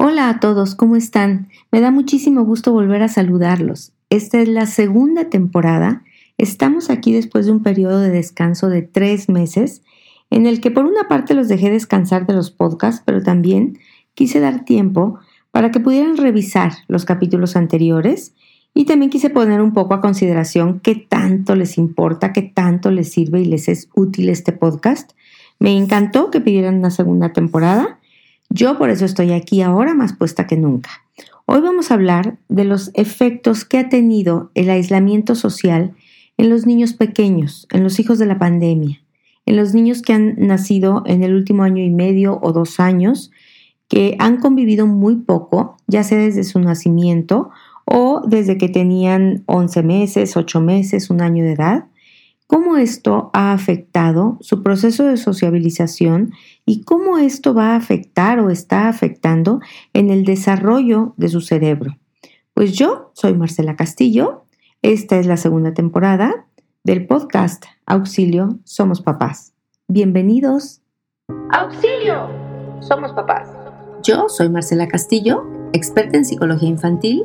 Hola a todos, ¿cómo están? Me da muchísimo gusto volver a saludarlos. Esta es la segunda temporada. Estamos aquí después de un periodo de descanso de tres meses, en el que por una parte los dejé descansar de los podcasts, pero también quise dar tiempo para que pudieran revisar los capítulos anteriores y también quise poner un poco a consideración qué tanto les importa, qué tanto les sirve y les es útil este podcast. Me encantó que pidieran una segunda temporada yo por eso estoy aquí ahora más puesta que nunca. Hoy vamos a hablar de los efectos que ha tenido el aislamiento social en los niños pequeños, en los hijos de la pandemia, en los niños que han nacido en el último año y medio o dos años, que han convivido muy poco, ya sea desde su nacimiento o desde que tenían 11 meses, 8 meses, un año de edad, cómo esto ha afectado su proceso de sociabilización y cómo esto va a afectar o está afectando en el desarrollo de su cerebro. Pues yo soy Marcela Castillo, esta es la segunda temporada del podcast Auxilio, Somos Papás. Bienvenidos. Auxilio, Somos Papás. Yo soy Marcela Castillo, experta en psicología infantil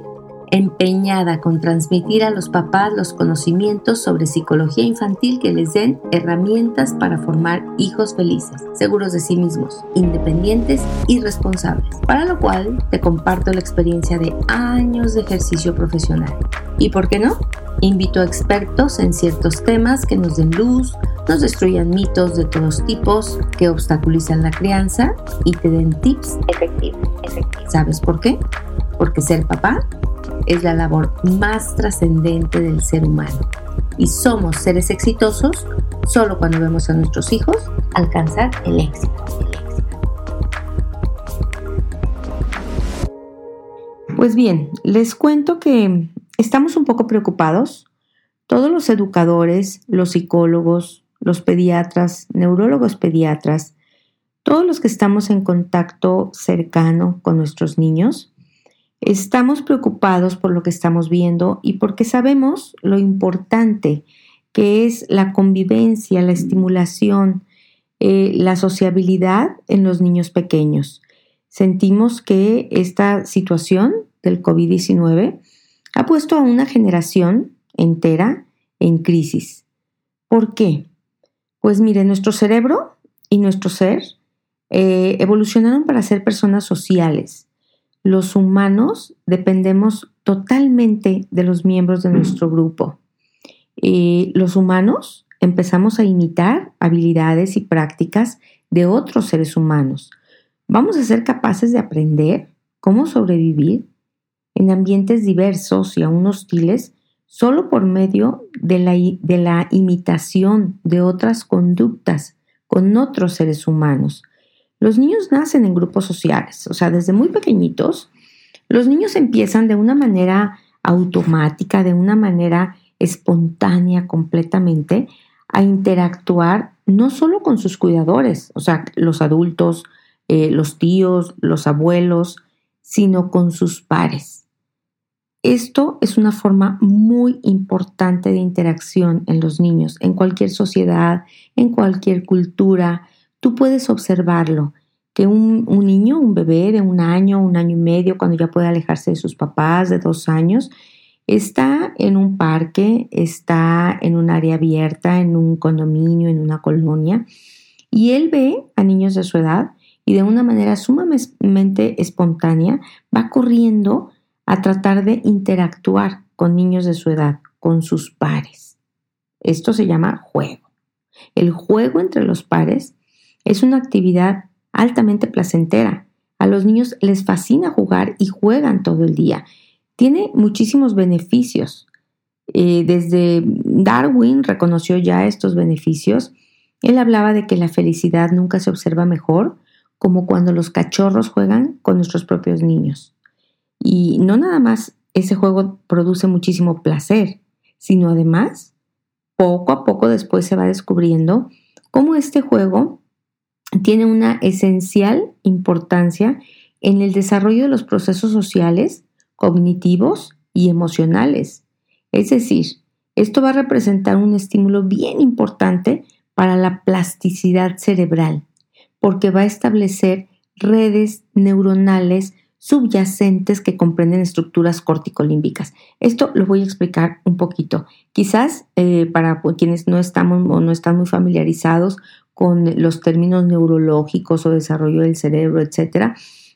empeñada con transmitir a los papás los conocimientos sobre psicología infantil que les den herramientas para formar hijos felices, seguros de sí mismos, independientes y responsables, para lo cual te comparto la experiencia de años de ejercicio profesional. ¿Y por qué no? Invito a expertos en ciertos temas que nos den luz, nos destruyan mitos de todos tipos que obstaculizan la crianza y te den tips efectivos. ¿Sabes por qué? Porque ser papá es la labor más trascendente del ser humano. Y somos seres exitosos solo cuando vemos a nuestros hijos alcanzar el éxito. Pues bien, les cuento que estamos un poco preocupados. Todos los educadores, los psicólogos, los pediatras, neurólogos pediatras, todos los que estamos en contacto cercano con nuestros niños, Estamos preocupados por lo que estamos viendo y porque sabemos lo importante que es la convivencia, la estimulación, eh, la sociabilidad en los niños pequeños. Sentimos que esta situación del COVID-19 ha puesto a una generación entera en crisis. ¿Por qué? Pues mire, nuestro cerebro y nuestro ser eh, evolucionaron para ser personas sociales los humanos dependemos totalmente de los miembros de nuestro grupo. los humanos empezamos a imitar habilidades y prácticas de otros seres humanos. Vamos a ser capaces de aprender cómo sobrevivir en ambientes diversos y aún hostiles solo por medio de la, de la imitación de otras conductas con otros seres humanos. Los niños nacen en grupos sociales, o sea, desde muy pequeñitos, los niños empiezan de una manera automática, de una manera espontánea completamente, a interactuar no solo con sus cuidadores, o sea, los adultos, eh, los tíos, los abuelos, sino con sus pares. Esto es una forma muy importante de interacción en los niños, en cualquier sociedad, en cualquier cultura, Tú puedes observarlo, que un, niño, un bebé de un año, un año y medio, cuando ya puede alejarse de sus papás, de dos años, está en un parque, está en un área abierta, en un condominio, en una colonia, y él ve a niños de su edad y de una manera sumamente espontánea va corriendo a tratar de interactuar con niños de su edad, con sus pares. Esto se llama juego. El juego entre los pares es una actividad altamente placentera. A los niños les fascina jugar y juegan todo el día. Tiene muchísimos beneficios. Eh, desde Darwin reconoció ya estos beneficios. Él hablaba de que la felicidad nunca se observa mejor como cuando los cachorros juegan con nuestros propios niños. Y no nada más ese juego produce muchísimo placer, sino además, poco a poco después se va descubriendo cómo este juego tiene una esencial importancia en el desarrollo de los procesos sociales, cognitivos y emocionales. Es decir, esto va a representar un estímulo bien importante para la plasticidad cerebral, porque va a establecer redes neuronales subyacentes que comprenden estructuras corticolímbicas. Esto lo voy a explicar un poquito. Quizás eh, para quienes no estamos o no están muy familiarizados con los términos neurológicos o desarrollo del cerebro, etcétera,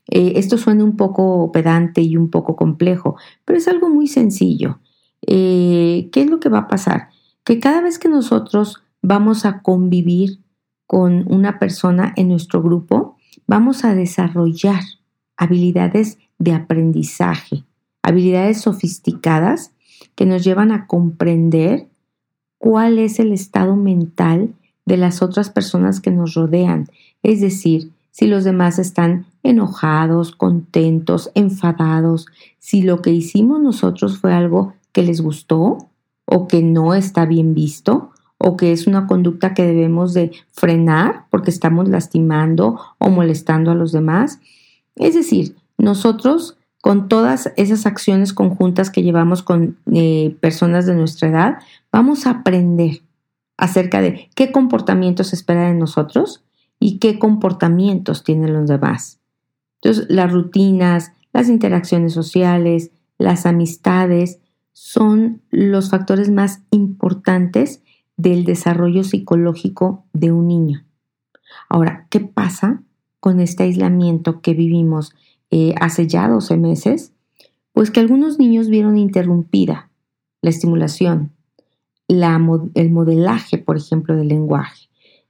eh, esto suena un poco pedante y un poco complejo, pero es algo muy sencillo. Eh, ¿Qué es lo que va a pasar? Que cada vez que nosotros vamos a convivir con una persona en nuestro grupo, vamos a desarrollar habilidades de aprendizaje, habilidades sofisticadas que nos llevan a comprender cuál es el estado mental de las otras personas que nos rodean. Es decir, si los demás están enojados, contentos, enfadados, si lo que hicimos nosotros fue algo que les gustó o que no está bien visto o que es una conducta que debemos de frenar porque estamos lastimando o molestando a los demás. Es decir, nosotros con todas esas acciones conjuntas que llevamos con eh, personas de nuestra edad, vamos a aprender acerca de qué comportamientos espera de nosotros y qué comportamientos tienen los demás. Entonces, las rutinas, las interacciones sociales, las amistades son los factores más importantes del desarrollo psicológico de un niño. Ahora, ¿qué pasa con este aislamiento que vivimos eh, hace ya 12 meses? Pues que algunos niños vieron interrumpida la estimulación, el modelaje, por ejemplo, del lenguaje.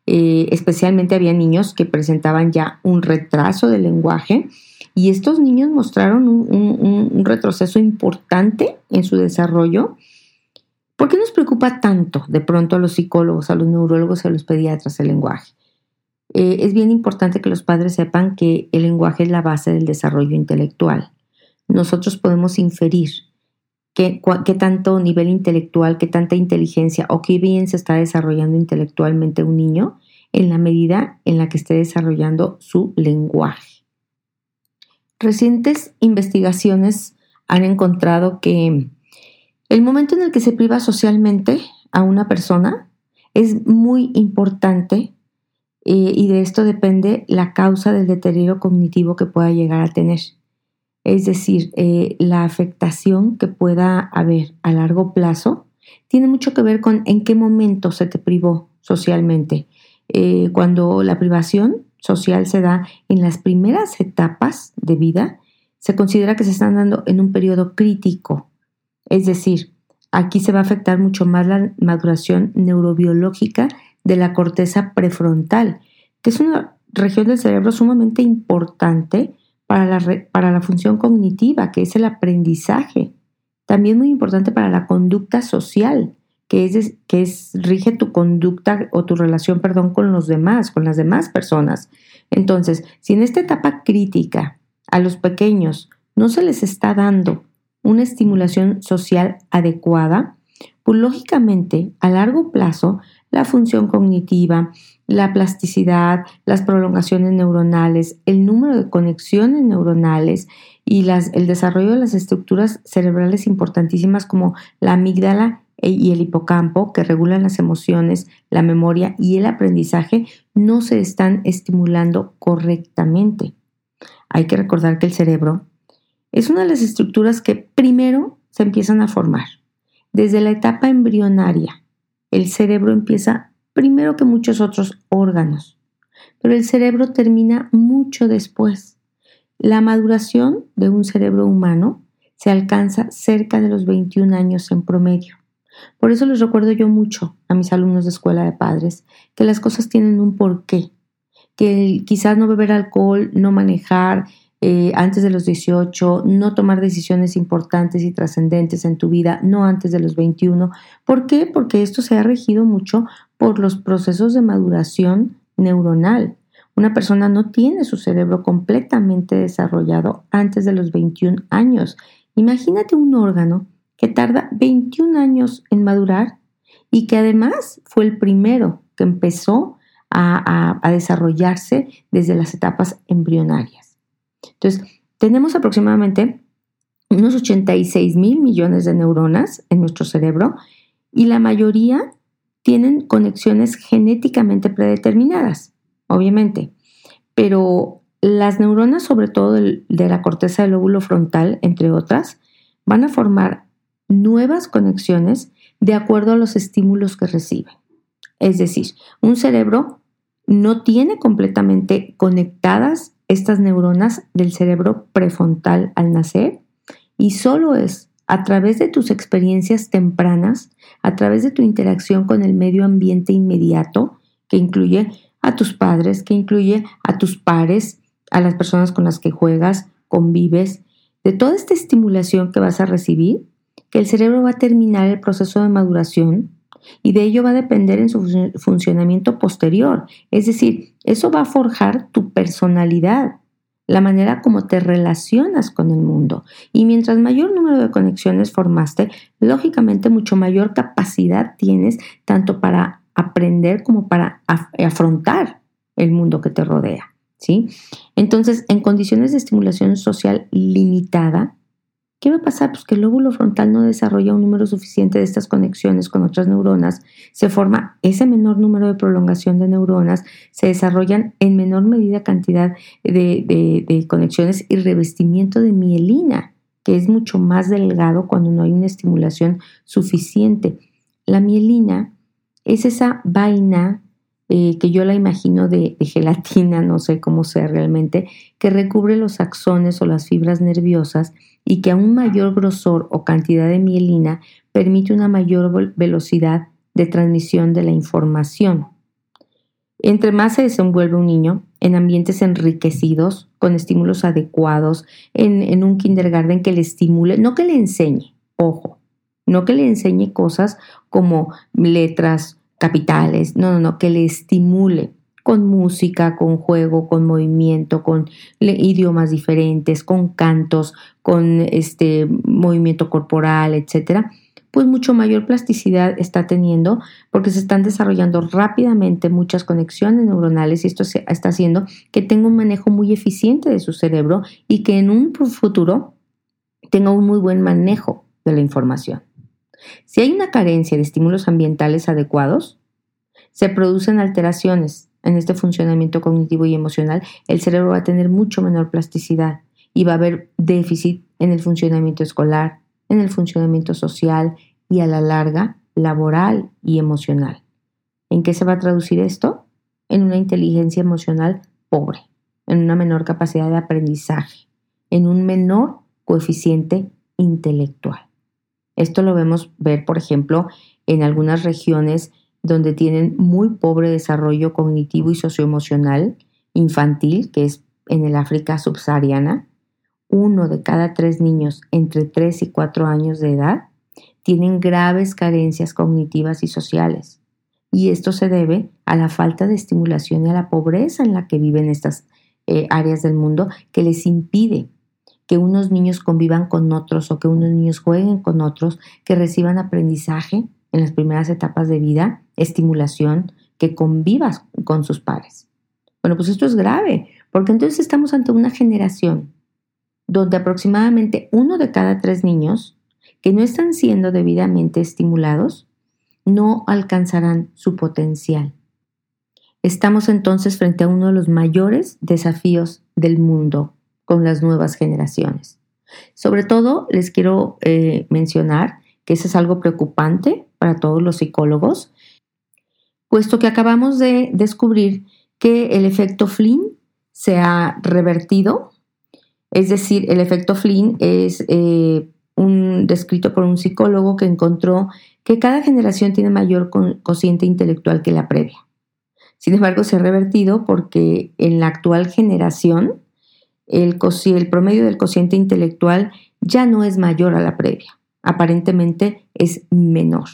Eh, especialmente había niños que presentaban ya un retraso del lenguaje y estos niños mostraron un, retroceso importante en su desarrollo. ¿Por qué nos preocupa tanto de pronto a los psicólogos, a los neurólogos a los pediatras el lenguaje? Eh, es bien importante que los padres sepan que el lenguaje es la base del desarrollo intelectual. Nosotros podemos inferir qué, tanto nivel intelectual, qué tanta inteligencia o qué bien se está desarrollando intelectualmente un niño en la medida en la que esté desarrollando su lenguaje. Recientes investigaciones han encontrado que el momento en el que se priva socialmente a una persona es muy importante eh, y de esto depende la causa del deterioro cognitivo que pueda llegar a tener es decir, eh, la afectación que pueda haber a largo plazo, tiene mucho que ver con en qué momento se te privó socialmente. Eh, cuando la privación social se da en las primeras etapas de vida, se considera que se están dando en un periodo crítico. Es decir, aquí se va a afectar mucho más la maduración neurobiológica de la corteza prefrontal, que es una región del cerebro sumamente importante para la, para la función cognitiva, que es el aprendizaje. También muy importante para la conducta social, que es, que es, rige tu conducta o tu relación, perdón, con los demás, con las demás personas. Entonces, si en esta etapa crítica a los pequeños no se les está dando una estimulación social adecuada, pues lógicamente a largo plazo la función cognitiva, la plasticidad, las prolongaciones neuronales, el número de conexiones neuronales y el desarrollo de las estructuras cerebrales importantísimas como la amígdala e, y el hipocampo, que regulan las emociones, la memoria y el aprendizaje, no se están estimulando correctamente. Hay que recordar que el cerebro es una de las estructuras que primero se empiezan a formar. Desde la etapa embrionaria, el cerebro empieza primero que muchos otros órganos, pero el cerebro termina mucho después. La maduración de un cerebro humano se alcanza cerca de los 21 años en promedio. Por eso les recuerdo yo mucho a mis alumnos de escuela de padres que las cosas tienen un porqué, que quizás no beber alcohol, no manejar, eh, antes de los 18, no tomar decisiones importantes y trascendentes en tu vida, no antes de los 21. ¿Por qué? Porque esto se ha regido mucho por los procesos de maduración neuronal. Una persona no tiene su cerebro completamente desarrollado antes de los 21 años. Imagínate un órgano que tarda 21 años en madurar y que además fue el primero que empezó a desarrollarse desde las etapas embrionarias. Entonces, tenemos aproximadamente unos 86 mil millones de neuronas en nuestro cerebro y la mayoría tienen conexiones genéticamente predeterminadas, obviamente. Pero las neuronas, sobre todo de la corteza del lóbulo frontal, entre otras, van a formar nuevas conexiones de acuerdo a los estímulos que reciben. Es decir, un cerebro no tiene completamente conectadas estas neuronas del cerebro prefrontal al nacer y solo es a través de tus experiencias tempranas, a través de tu interacción con el medio ambiente inmediato, que incluye a tus padres, que incluye a tus pares, a las personas con las que juegas, convives, de toda esta estimulación que vas a recibir, que el cerebro va a terminar el proceso de maduración y de ello va a depender en su funcionamiento posterior. Es decir, eso va a forjar tu personalidad, la manera como te relacionas con el mundo. Y mientras mayor número de conexiones formaste, lógicamente mucho mayor capacidad tienes tanto para aprender como para afrontar el mundo que te rodea. ¿sí? Entonces, en condiciones de estimulación social limitada, ¿Qué va a pasar? Pues que el lóbulo frontal no desarrolla un número suficiente de estas conexiones con otras neuronas, se forma ese menor número de prolongación de neuronas, se desarrollan en menor medida cantidad de, de conexiones y revestimiento de mielina, que es mucho más delgado cuando no hay una estimulación suficiente. La mielina es esa vaina eh, que yo la imagino de, gelatina, no sé cómo sea realmente, que recubre los axones o las fibras nerviosas y que a un mayor grosor o cantidad de mielina permite una mayor velocidad de transmisión de la información. Entre más se desenvuelve un niño en ambientes enriquecidos, con estímulos adecuados, en, en un kindergarten que le estimule, no que le enseñe, ojo, no que le enseñe cosas como letras, capitales, no, no, no, que le estimule con música, con juego, con movimiento, con idiomas diferentes, con cantos, con este movimiento corporal, etcétera, pues mucho mayor plasticidad está teniendo porque se están desarrollando rápidamente muchas conexiones neuronales y esto está haciendo que tenga un manejo muy eficiente de su cerebro y que en un futuro tenga un muy buen manejo de la información. Si hay una carencia de estímulos ambientales adecuados, se producen alteraciones en este funcionamiento cognitivo y emocional, el cerebro va a tener mucho menor plasticidad y va a haber déficit en el funcionamiento escolar, en el funcionamiento social y a la larga laboral y emocional. ¿En qué se va a traducir esto? En una inteligencia emocional pobre, en una menor capacidad de aprendizaje, en un menor coeficiente intelectual. Esto lo vemos ver, por ejemplo, en algunas regiones donde tienen muy pobre desarrollo cognitivo y socioemocional infantil, que es en el África subsahariana. Uno de cada tres niños entre 3 y 4 años de edad tienen graves carencias cognitivas y sociales. Y esto se debe a la falta de estimulación y a la pobreza en la que viven estas eh, áreas del mundo que les impide que unos niños convivan con otros o que unos niños jueguen con otros, que reciban aprendizaje en las primeras etapas de vida, estimulación, que convivas con sus pares. Bueno, pues esto es grave, porque entonces estamos ante una generación donde aproximadamente uno de cada tres niños que no están siendo debidamente estimulados no alcanzarán su potencial. Estamos entonces frente a uno de los mayores desafíos del mundo con las nuevas generaciones. Sobre todo, les quiero eh, mencionar que eso es algo preocupante para todos los psicólogos, puesto que acabamos de descubrir que el efecto Flynn se ha revertido, es decir, el efecto Flynn es eh, un, descrito por un psicólogo que encontró que cada generación tiene mayor cociente intelectual que la previa. Sin embargo, se ha revertido porque en la actual generación el, el promedio del cociente intelectual ya no es mayor a la previa, aparentemente es menor.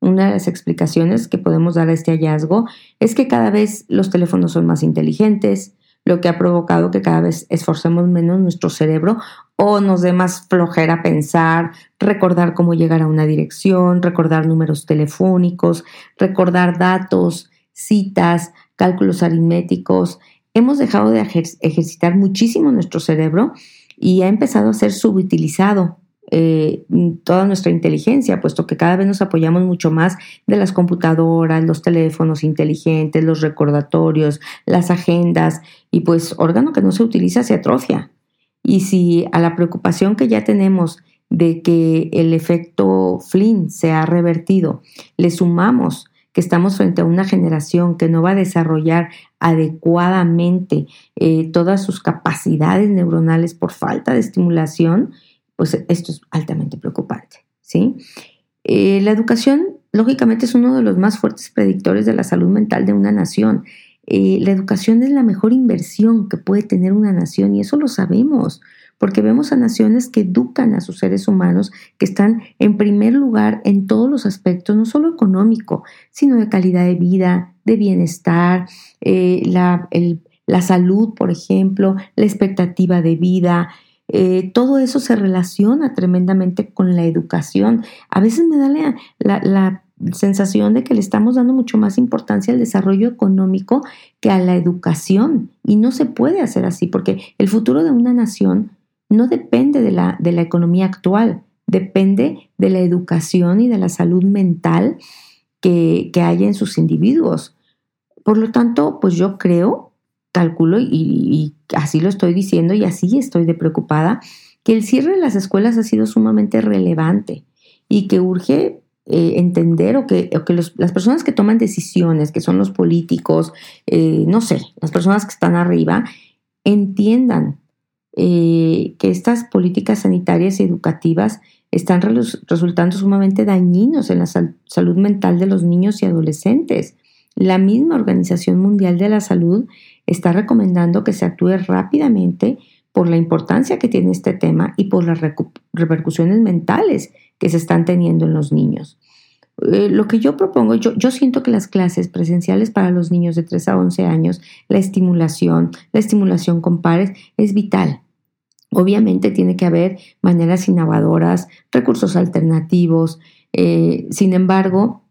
Una de las explicaciones que podemos dar a este hallazgo es que cada vez los teléfonos son más inteligentes, lo que ha provocado que cada vez esforcemos menos nuestro cerebro o nos dé más flojera pensar, recordar cómo llegar a una dirección, recordar números telefónicos, recordar datos, citas, cálculos aritméticos, hemos dejado de ejercitar muchísimo nuestro cerebro y ha empezado a ser subutilizado eh, toda nuestra inteligencia, puesto que cada vez nos apoyamos mucho más de las computadoras, los teléfonos inteligentes, los recordatorios, las agendas, y pues órgano que no se utiliza se atrofia. Y si a la preocupación que ya tenemos de que el efecto Flynn se ha revertido, le sumamos que estamos frente a una generación que no va a desarrollar adecuadamente eh, todas sus capacidades neuronales por falta de estimulación, pues esto es altamente preocupante. ¿sí? Eh, la educación, lógicamente, es uno de los más fuertes predictores de la salud mental de una nación. Eh, la educación es la mejor inversión que puede tener una nación y eso lo sabemos, porque vemos a naciones que educan a sus seres humanos, que están en primer lugar en todos los aspectos, no solo económico, sino de calidad de vida, de bienestar, eh, la, la salud, por ejemplo, la expectativa de vida, eh, todo eso se relaciona tremendamente con la educación. A veces me da la, sensación de que le estamos dando mucho más importancia al desarrollo económico que a la educación. Y no se puede hacer así, porque el futuro de una nación no depende de la, de la economía actual, depende de la educación y de la salud mental que, que haya en sus individuos. Por lo tanto, pues yo creo calculo, y, así lo estoy diciendo y así estoy de preocupada, que el cierre de las escuelas ha sido sumamente relevante y que urge eh, entender o que, que las personas que toman decisiones, que son los políticos, eh, no sé, las personas que están arriba, entiendan eh, que estas políticas sanitarias y educativas están resultando sumamente dañinos en la salud mental de los niños y adolescentes. La misma Organización Mundial de la Salud está recomendando que se actúe rápidamente por la importancia que tiene este tema y por las repercusiones mentales que se están teniendo en los niños. Eh, lo que yo propongo, yo, yo siento que las clases presenciales para los niños de 3 a 11 años, la estimulación, la estimulación con pares es vital. Obviamente tiene que haber maneras innovadoras, recursos alternativos. Eh, sin embargo,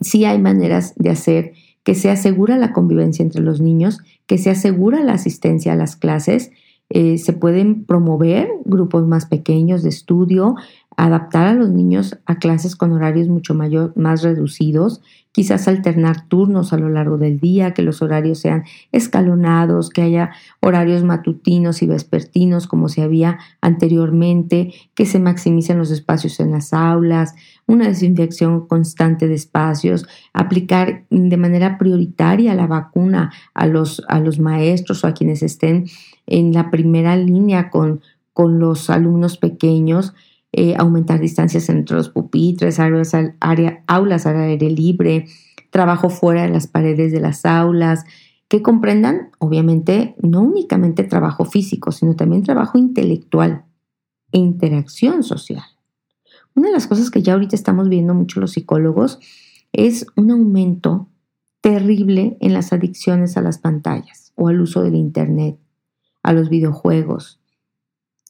sí hay maneras de hacer que se asegura la convivencia entre los niños, que se asegura la asistencia a las clases, eh, se pueden promover grupos más pequeños de estudio, adaptar a los niños a clases con horarios mucho mayor, más reducidos, quizás alternar turnos a lo largo del día, que los horarios sean escalonados, que haya horarios matutinos y vespertinos como se había anteriormente, que se maximicen los espacios en las aulas, una desinfección constante de espacios, aplicar de manera prioritaria la vacuna a los, a los maestros o a quienes estén en la primera línea con, con los alumnos pequeños, eh, aumentar distancias entre los pupitres, al, aulas al aire libre, trabajo fuera de las paredes de las aulas, que comprendan, obviamente, no únicamente trabajo físico, sino también trabajo intelectual e interacción social. Una de las cosas que ya ahorita estamos viendo mucho los psicólogos es un aumento terrible en las adicciones a las pantallas o al uso del Internet, a los videojuegos,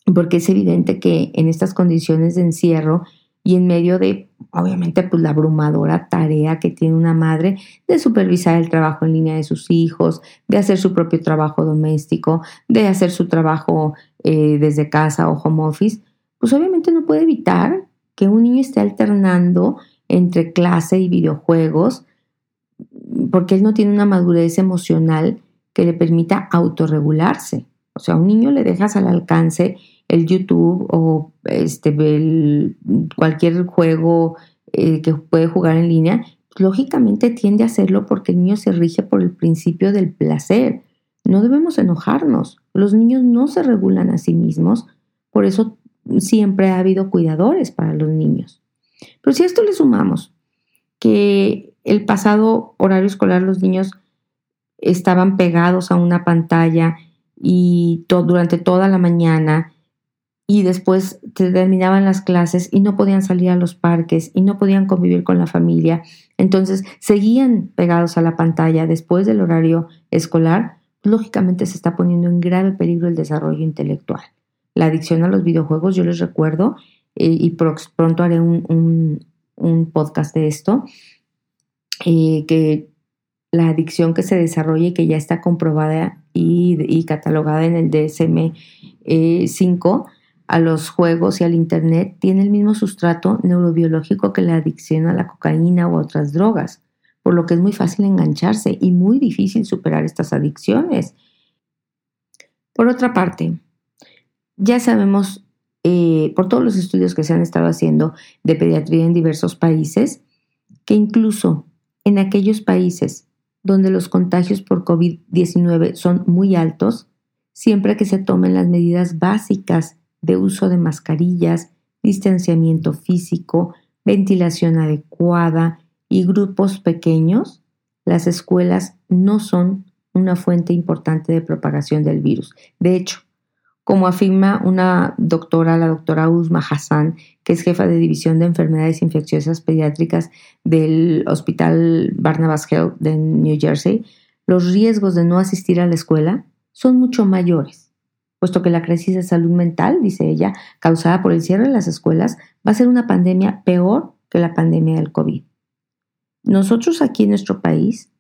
porque es evidente que en estas condiciones de encierro y en medio de, obviamente, pues la abrumadora tarea que tiene una madre de supervisar el trabajo en línea de sus hijos, de hacer su propio trabajo doméstico, de hacer su trabajo eh, desde casa o home office, pues obviamente no puede evitar que un niño esté alternando entre clase y videojuegos porque él no tiene una madurez emocional que le permita autorregularse. O sea, a un niño le dejas al alcance el YouTube o este, cualquier juego eh, que puede jugar en línea, lógicamente tiende a hacerlo porque el niño se rige por el principio del placer. No debemos enojarnos. Los niños no se regulan a sí mismos, por eso siempre ha habido cuidadores para los niños. Pero si a esto le sumamos que el pasado horario escolar los niños estaban pegados a una pantalla y durante toda la mañana y después terminaban las clases y no podían salir a los parques y no podían convivir con la familia. Entonces seguían pegados a la pantalla después del horario escolar. Lógicamente se está poniendo en grave peligro el desarrollo intelectual. La adicción a los videojuegos, yo les recuerdo, eh, y pronto haré un, podcast de esto, eh, que la adicción que se desarrolla y que ya está comprobada y, catalogada en el DSM-5 eh, a los juegos y al Internet tiene el mismo sustrato neurobiológico que la adicción a la cocaína a otras drogas, por lo que es muy fácil engancharse y muy difícil superar estas adicciones. Por otra parte, ya sabemos eh, por todos los estudios que se han estado haciendo de pediatría en diversos países, que incluso en aquellos países donde los contagios por COVID-19 son muy altos, siempre que se tomen las medidas básicas de uso de mascarillas, distanciamiento físico, ventilación adecuada y grupos pequeños, las escuelas no son una fuente importante de propagación del virus. De hecho, como afirma una doctora, la doctora Uzma Hassan, que es jefa de división de enfermedades infecciosas pediátricas del Hospital Barnabas Health de New Jersey, los riesgos de no asistir a la escuela son mucho mayores, puesto que la crisis de salud mental, dice ella, causada por el cierre de las escuelas, va a ser una pandemia peor que la pandemia del COVID. Nosotros aquí en nuestro país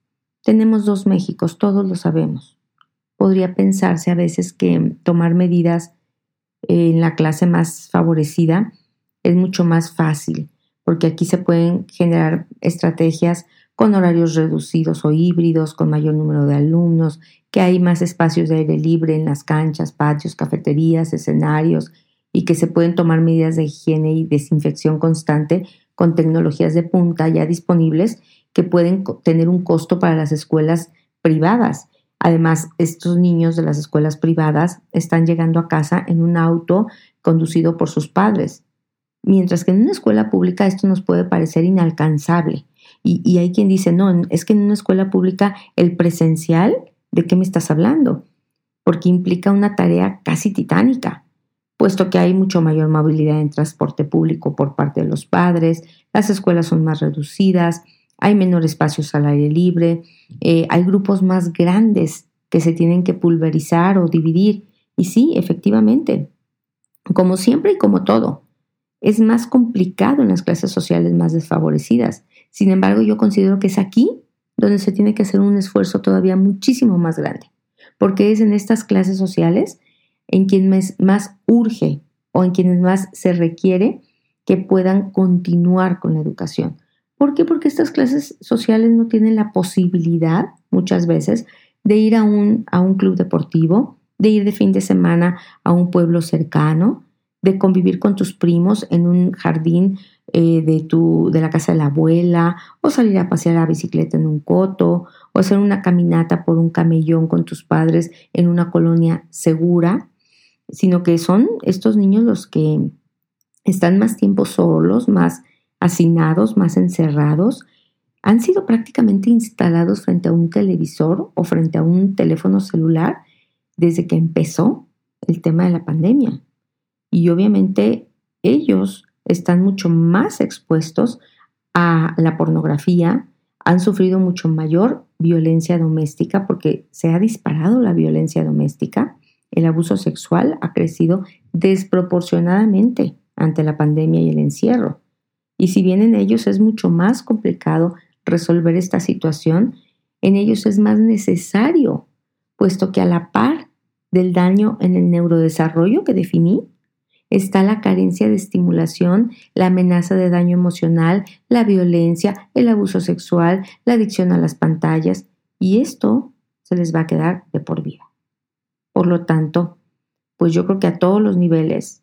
tenemos dos Méxicos, todos lo sabemos podría pensarse a veces que tomar medidas en la clase más favorecida es mucho más fácil, porque aquí se pueden generar estrategias con horarios reducidos o híbridos, con mayor número de alumnos, que hay más espacios de aire libre en las canchas, patios, cafeterías, escenarios, y que se pueden tomar medidas de higiene y desinfección constante con tecnologías de punta ya disponibles que pueden tener un costo para las escuelas privadas Además, estos niños de las escuelas privadas están llegando a casa en un auto conducido por sus padres, mientras que en una escuela pública esto nos puede parecer inalcanzable. Y, hay quien dice, no, es que en una escuela pública el presencial, ¿de qué me estás hablando? Porque implica una tarea casi titánica, puesto que hay mucho mayor movilidad en transporte público por parte de los padres, las escuelas son más reducidas, hay menor espacios al aire libre, eh, hay grupos más grandes que se tienen que pulverizar o dividir. Y sí, efectivamente, como siempre y como todo, es más complicado en las clases sociales más desfavorecidas. Sin embargo, yo considero que es aquí donde se tiene que hacer un esfuerzo todavía muchísimo más grande, porque es en estas clases sociales en quienes más urge o en quienes más se requiere que puedan continuar con la educación. ¿Por qué? Porque estas clases sociales no tienen la posibilidad, muchas veces, de ir a un, a un club deportivo, de ir de fin de semana a un pueblo cercano, de convivir con tus primos en un jardín eh, de, tu, de la casa de la abuela, o salir a pasear a bicicleta en un coto, o hacer una caminata por un camellón con tus padres en una colonia segura, sino que son estos niños los que están más tiempo solos, más hacinados, más encerrados, han sido prácticamente instalados frente a un televisor o frente a un teléfono celular desde que empezó el tema de la pandemia. Y obviamente ellos están mucho más expuestos a la pornografía, han sufrido mucho mayor violencia doméstica porque se ha disparado la violencia doméstica, el abuso sexual ha crecido desproporcionadamente ante la pandemia y el encierro. Y si bien en ellos es mucho más complicado resolver esta situación, en ellos es más necesario, puesto que a la par del daño en el neurodesarrollo que definí, está la carencia de estimulación, la amenaza de daño emocional, la violencia, el abuso sexual, la adicción a las pantallas, y esto se les va a quedar de por vida. Por lo tanto, pues yo creo que a todos los niveles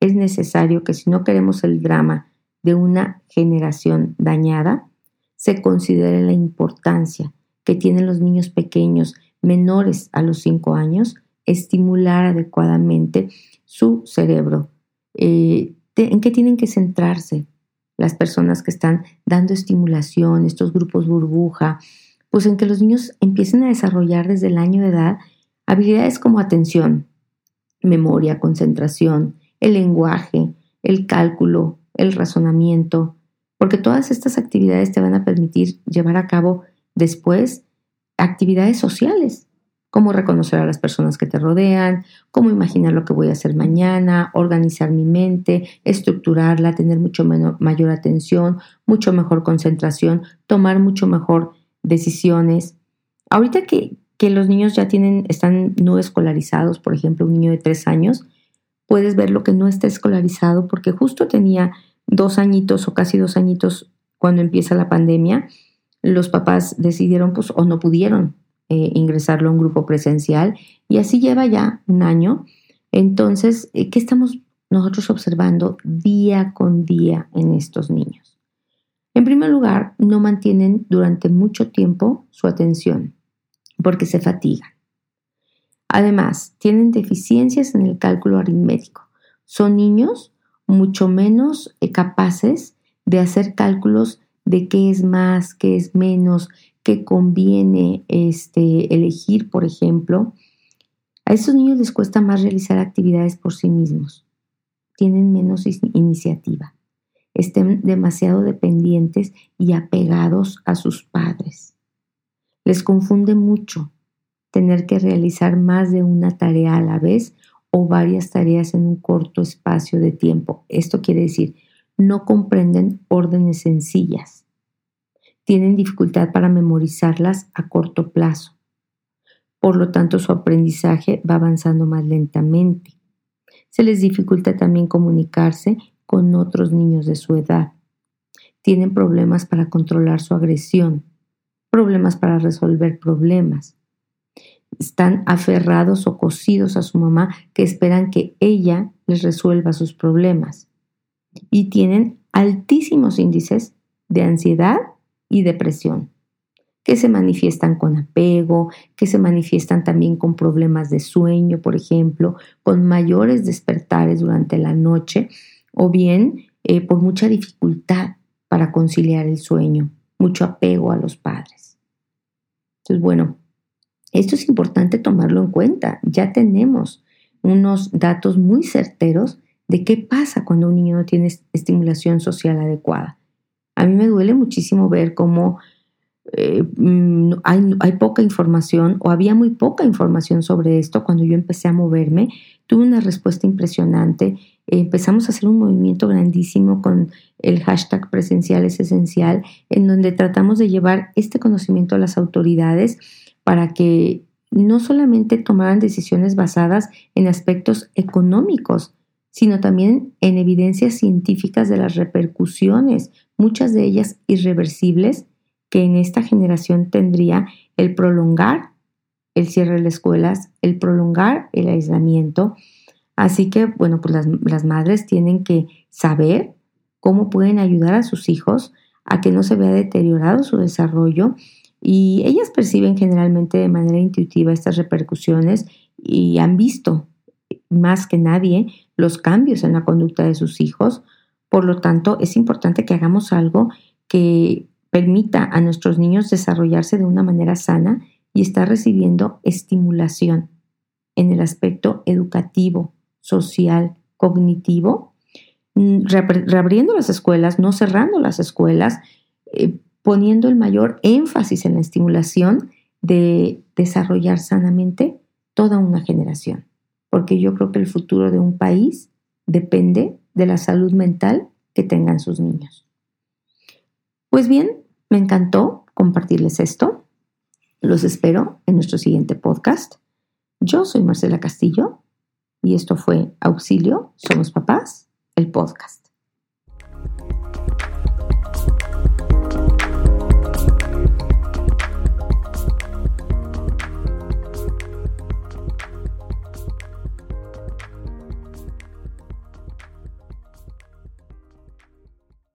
es necesario que si no queremos el drama de una generación dañada, se considere la importancia que tienen los niños pequeños menores a los 5 años estimular adecuadamente su cerebro. Eh, ¿En qué tienen que centrarse las personas que están dando estimulación, estos grupos burbuja? Pues en que los niños empiecen a desarrollar desde el año de edad habilidades como atención, memoria, concentración, el lenguaje, el cálculo, el razonamiento, porque todas estas actividades te van a permitir llevar a cabo después actividades sociales, como reconocer a las personas que te rodean, cómo imaginar lo que voy a hacer mañana, organizar mi mente, estructurarla, tener mucho mayor atención, mucho mejor concentración, tomar mucho mejor decisiones. Ahorita que, que los niños ya tienen, están no escolarizados, por ejemplo, un niño de tres años, puedes ver lo que no está escolarizado porque justo tenía dos añitos o casi dos añitos cuando empieza la pandemia. Los papás decidieron pues o no pudieron eh, ingresarlo a un grupo presencial y así lleva ya un año. Entonces, eh, ¿qué estamos nosotros observando día con día en estos niños? En primer lugar, no mantienen durante mucho tiempo su atención porque se fatigan. Además, tienen deficiencias en el cálculo aritmético. Son niños mucho menos eh, capaces de hacer cálculos de qué es más, qué es menos, qué conviene este, elegir, por ejemplo. A esos niños les cuesta más realizar actividades por sí mismos. Tienen menos iniciativa. Estén demasiado dependientes y apegados a sus padres. Les confunde mucho tener que realizar más de una tarea a la vez o varias tareas en un corto espacio de tiempo. Esto quiere decir, no comprenden órdenes sencillas. Tienen dificultad para memorizarlas a corto plazo. Por lo tanto, su aprendizaje va avanzando más lentamente. Se les dificulta también comunicarse con otros niños de su edad. Tienen problemas para controlar su agresión, problemas para resolver problemas. Están aferrados o cosidos a su mamá que esperan que ella les resuelva sus problemas. Y tienen altísimos índices de ansiedad y depresión que se manifiestan con apego, que se manifiestan también con problemas de sueño, por ejemplo, con mayores despertares durante la noche o bien eh, por mucha dificultad para conciliar el sueño, mucho apego a los padres. Entonces, bueno, esto es importante tomarlo en cuenta. Ya tenemos unos datos muy certeros de qué pasa cuando un niño no tiene estimulación social adecuada. A mí me duele muchísimo ver cómo eh, mm, hay, poca información o había muy poca información sobre esto cuando yo empecé a moverme. Tuve una respuesta impresionante. empezamos a hacer un movimiento grandísimo con el hashtag presencial es esencial, en donde tratamos de llevar este conocimiento a las autoridades para que no solamente tomaran decisiones basadas en aspectos económicos, sino también en evidencias científicas de las repercusiones, muchas de ellas irreversibles, que en esta generación tendría el prolongar el cierre de las escuelas, el prolongar el aislamiento. Así que, bueno, pues las, madres tienen que saber cómo pueden ayudar a sus hijos a que no se vea deteriorado su desarrollo y ellas perciben generalmente de manera intuitiva estas repercusiones y han visto más que nadie los cambios en la conducta de sus hijos. Por lo tanto, es importante que hagamos algo que permita a nuestros niños desarrollarse de una manera sana y estar recibiendo estimulación en el aspecto educativo, social, cognitivo, mm, reabriendo las escuelas, no cerrando las escuelas, eh, poniendo el mayor énfasis en la estimulación de desarrollar sanamente toda una generación, porque yo creo que el futuro de un país depende de la salud mental que tengan sus niños. Pues bien, me encantó compartirles esto. Los espero en nuestro siguiente podcast. Yo soy Marcela Castillo y esto fue Auxilio, Somos Papás, el podcast.